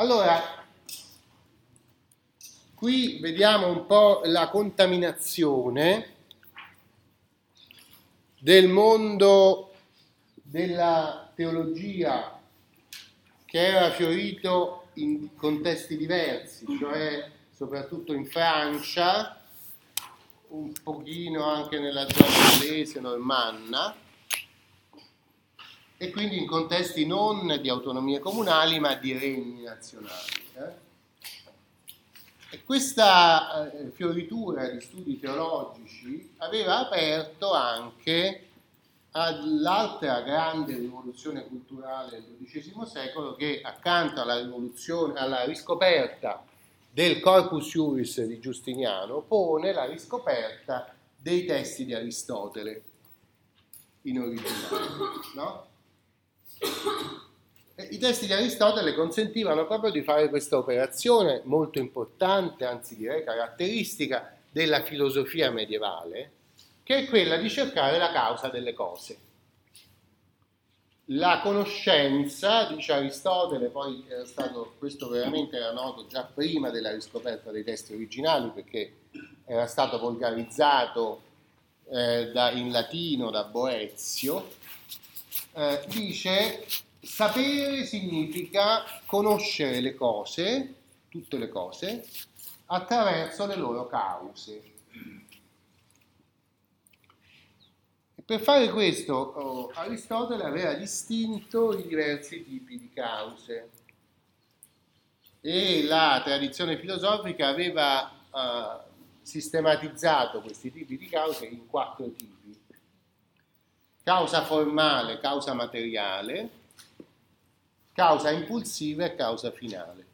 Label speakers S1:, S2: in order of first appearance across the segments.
S1: Allora, qui vediamo un po' la contaminazione del mondo della teologia che era fiorito in contesti diversi, cioè soprattutto in Francia, un pochino anche nella zona inglese, normanna, e quindi in contesti non di autonomie comunali ma di regni nazionali. Eh? E questa eh, fioritura di studi teologici aveva aperto anche all'altra grande rivoluzione culturale del XII secolo che accanto alla, alla riscoperta del Corpus Juris di Giustiniano pone la riscoperta dei testi di Aristotele in originale. No? I testi di Aristotele consentivano proprio di fare questa operazione molto importante, anzi direi caratteristica della filosofia medievale, che è quella di cercare la causa delle cose. La conoscenza, dice Aristotele, poi era stato, questo veramente era noto già prima della riscoperta dei testi originali perché era stato volgarizzato eh, da, in latino da Boezio, eh, dice sapere significa conoscere le cose, tutte le cose, attraverso le loro cause. E per fare questo oh, Aristotele aveva distinto i diversi tipi di cause e la tradizione filosofica aveva uh, sistematizzato questi tipi di cause in quattro tipi causa formale, causa materiale, causa impulsiva e causa finale.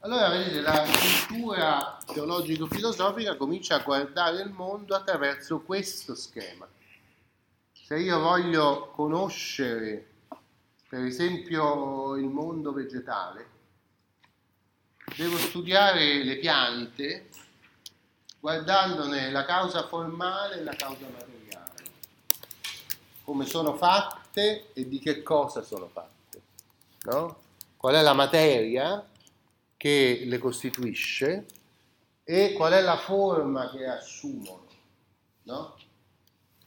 S1: Allora vedete, la cultura teologico-filosofica comincia a guardare il mondo attraverso questo schema. Se io voglio conoscere, per esempio, il mondo vegetale, devo studiare le piante guardandone la causa formale e la causa materiale, come sono fatte e di che cosa sono fatte, no? qual è la materia che le costituisce e qual è la forma che assumono. No?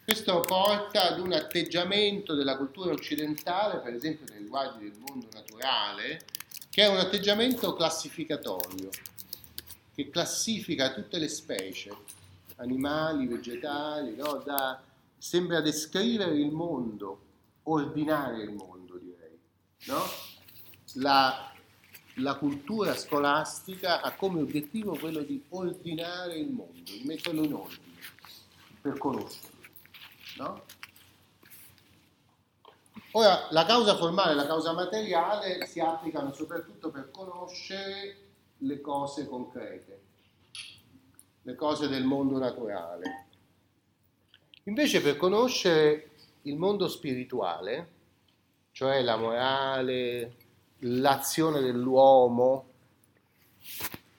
S1: Questo porta ad un atteggiamento della cultura occidentale, per esempio nei riguardi del mondo naturale, che è un atteggiamento classificatorio che classifica tutte le specie, animali, vegetali, no? da, sembra descrivere il mondo, ordinare il mondo direi. No? La, la cultura scolastica ha come obiettivo quello di ordinare il mondo, di metterlo in ordine, per conoscerlo. No? Ora, la causa formale e la causa materiale si applicano soprattutto per conoscere le cose concrete, le cose del mondo naturale. Invece per conoscere il mondo spirituale, cioè la morale, l'azione dell'uomo,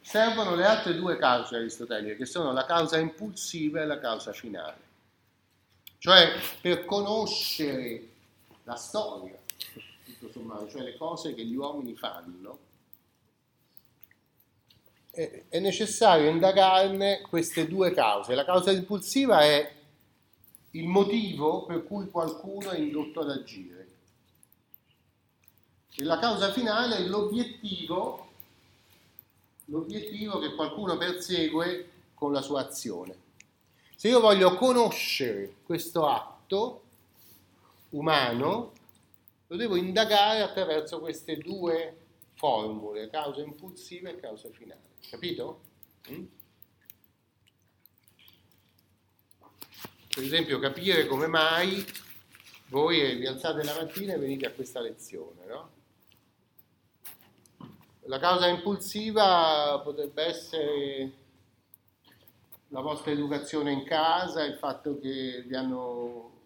S1: servono le altre due cause aristoteliche, che sono la causa impulsiva e la causa finale. Cioè per conoscere la storia, tutto sommato, cioè le cose che gli uomini fanno, è necessario indagarne queste due cause. La causa impulsiva è il motivo per cui qualcuno è indotto ad agire. E la causa finale è l'obiettivo, l'obiettivo che qualcuno persegue con la sua azione. Se io voglio conoscere questo atto umano, lo devo indagare attraverso queste due formule, causa impulsiva e causa finale. Capito? Mm? Per esempio capire come mai voi vi alzate la mattina e venite a questa lezione, no? La causa impulsiva potrebbe essere la vostra educazione in casa, il fatto che vi hanno,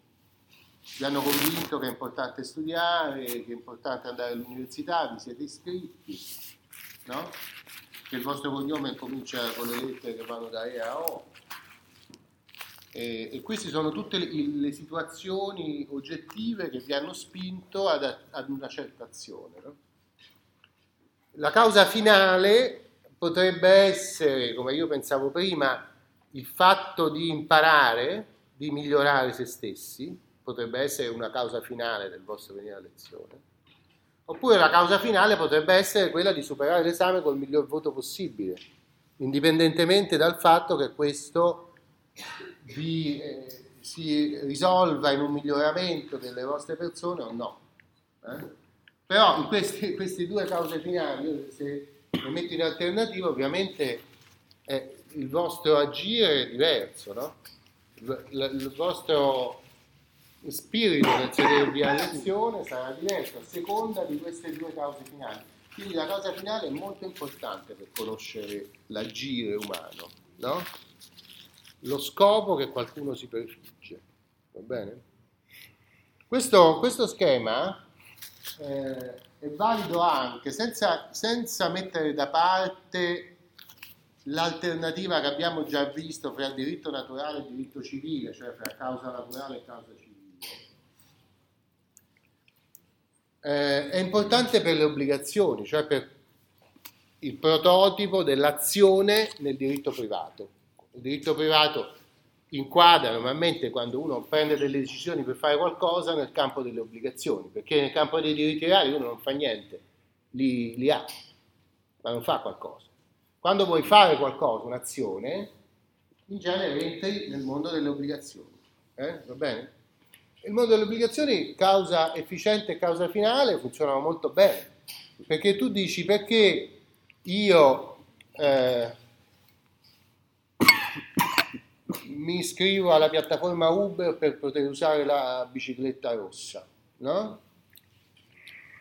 S1: vi hanno convinto che è importante studiare, che è importante andare all'università, vi siete iscritti, no? che il vostro cognome comincia con le lettere che vanno da E a O. E, e queste sono tutte le, le, situazioni oggettive che vi hanno spinto ad, ad una certa azione. No? La causa finale potrebbe essere, come io pensavo prima, il fatto di imparare, di migliorare se stessi, potrebbe essere una causa finale del vostro venire a lezione. Oppure la causa finale potrebbe essere quella di superare l'esame col miglior voto possibile, indipendentemente dal fatto che questo vi, eh, si risolva in un miglioramento delle vostre persone o no. Eh? Però in questi, queste due cause finali, se le metto in alternativa, ovviamente eh, il vostro agire è diverso, no? il vostro spirito nel sedervi a lezione sarà diverso a seconda di queste due cause finali. Quindi la causa finale è molto importante per conoscere l'agire umano, no? lo scopo che qualcuno si prefigge. Va bene? Questo, questo schema eh, è valido anche senza, senza mettere da parte l'alternativa che abbiamo già visto fra diritto naturale e diritto civile, cioè fra causa naturale e causa civile. Eh, è importante per le obbligazioni, cioè per il prototipo dell'azione nel diritto privato. Il diritto privato inquadra normalmente quando uno prende delle decisioni per fare qualcosa nel campo delle obbligazioni, perché nel campo dei diritti reali uno non fa niente, li, li ha, ma non fa qualcosa. Quando vuoi fare qualcosa, un'azione, in genere entri nel mondo delle obbligazioni. Eh? Va bene? Il mondo delle obbligazioni, causa efficiente e causa finale, funzionano molto bene, perché tu dici perché io... Eh, mi iscrivo alla piattaforma Uber per poter usare la bicicletta rossa, no?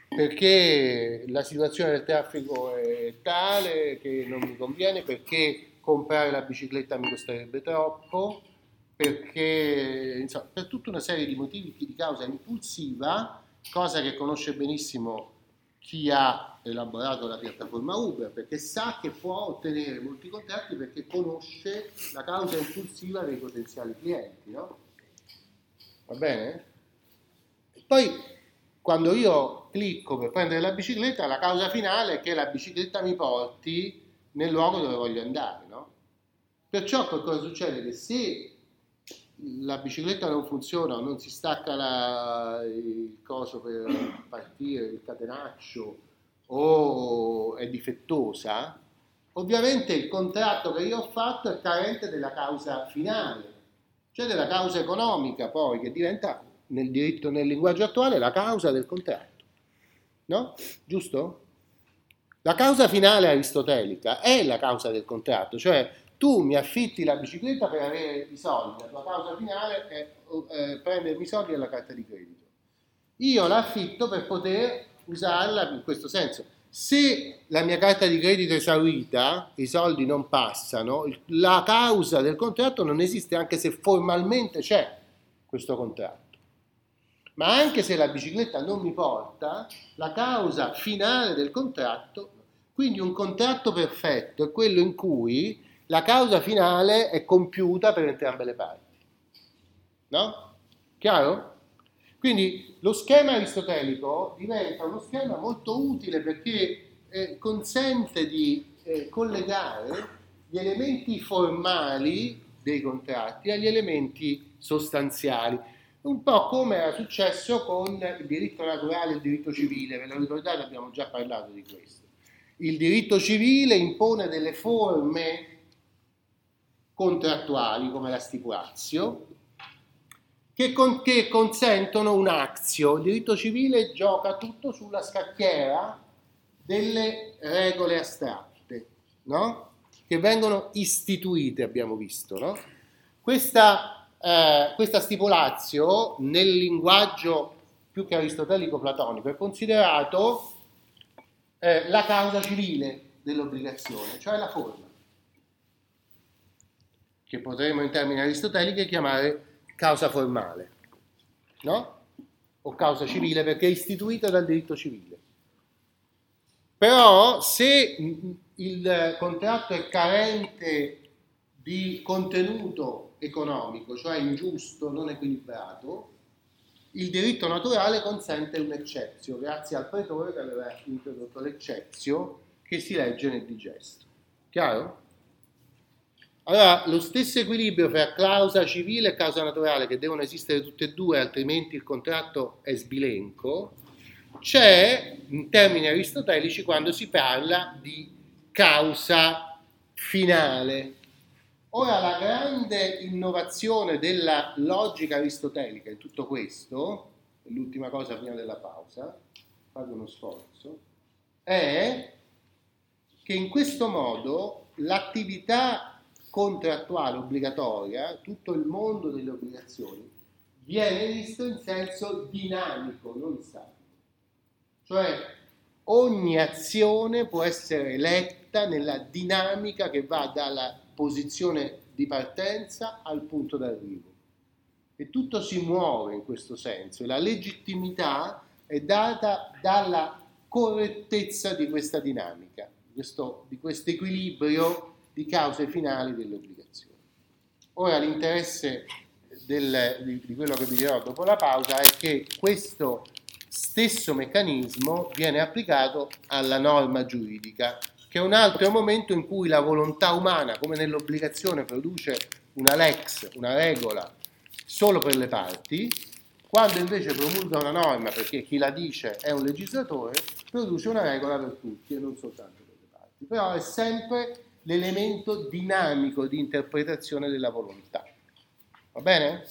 S1: Perché la situazione del traffico è tale che non mi conviene, perché comprare la bicicletta mi costerebbe troppo, perché insomma, per tutta una serie di motivi di causa impulsiva, cosa che conosce benissimo chi ha elaborato la piattaforma Uber perché sa che può ottenere molti contratti perché conosce la causa impulsiva dei potenziali clienti, no? Va bene? Poi quando io clicco per prendere la bicicletta, la causa finale è che la bicicletta mi porti nel luogo dove voglio andare, no? Perciò cosa succede? Che se la bicicletta non funziona non si stacca la, il coso per partire, il catenaccio o è difettosa, ovviamente il contratto che io ho fatto è carente della causa finale, cioè della causa economica poi che diventa nel diritto, nel linguaggio attuale, la causa del contratto. No? Giusto? La causa finale aristotelica è la causa del contratto, cioè tu mi affitti la bicicletta per avere i soldi, la tua causa finale è eh, prendermi i soldi e la carta di credito. Io la affitto per poter usarla in questo senso. Se la mia carta di credito è esaurita, i soldi non passano, la causa del contratto non esiste anche se formalmente c'è questo contratto. Ma anche se la bicicletta non mi porta, la causa finale del contratto, quindi un contratto perfetto è quello in cui la causa finale è compiuta per entrambe le parti. No? Chiaro? Quindi lo schema aristotelico diventa uno schema molto utile perché eh, consente di eh, collegare gli elementi formali dei contratti agli elementi sostanziali, un po' come era successo con il diritto naturale e il diritto civile, ve lo ricordate abbiamo già parlato di questo. Il diritto civile impone delle forme contrattuali come la stipulazio che, con, che consentono un'azio. Il diritto civile gioca tutto sulla scacchiera delle regole astratte, no? che vengono istituite, abbiamo visto. No? Questa, eh, questa stipulazio nel linguaggio più che aristotelico platonico è considerato eh, la causa civile dell'obbligazione, cioè la forma che potremmo in termini aristotelici chiamare causa formale, no? O causa civile perché è istituita dal diritto civile. Però se il contratto è carente di contenuto economico, cioè ingiusto, non equilibrato, il diritto naturale consente un eccezio, grazie al pretore che aveva introdotto l'eccezio che si legge nel digesto. Chiaro? Allora, lo stesso equilibrio fra causa civile e causa naturale, che devono esistere tutte e due, altrimenti il contratto è sbilenco, c'è in termini aristotelici quando si parla di causa finale. Ora, la grande innovazione della logica aristotelica in tutto questo, l'ultima cosa prima della pausa, fate uno sforzo, è che in questo modo l'attività contrattuale obbligatoria, tutto il mondo delle obbligazioni, viene visto in senso dinamico, non statico. Cioè ogni azione può essere letta nella dinamica che va dalla posizione di partenza al punto d'arrivo. E tutto si muove in questo senso e la legittimità è data dalla correttezza di questa dinamica, di questo, di questo equilibrio di cause finali delle obbligazioni. Ora l'interesse del, di, di quello che vi dirò dopo la pausa è che questo stesso meccanismo viene applicato alla norma giuridica, che è un altro momento in cui la volontà umana, come nell'obbligazione, produce una lex, una regola solo per le parti, quando invece promulga una norma, perché chi la dice è un legislatore, produce una regola per tutti e non soltanto per le parti. Però è sempre l'elemento dinamico di interpretazione della volontà. Va bene?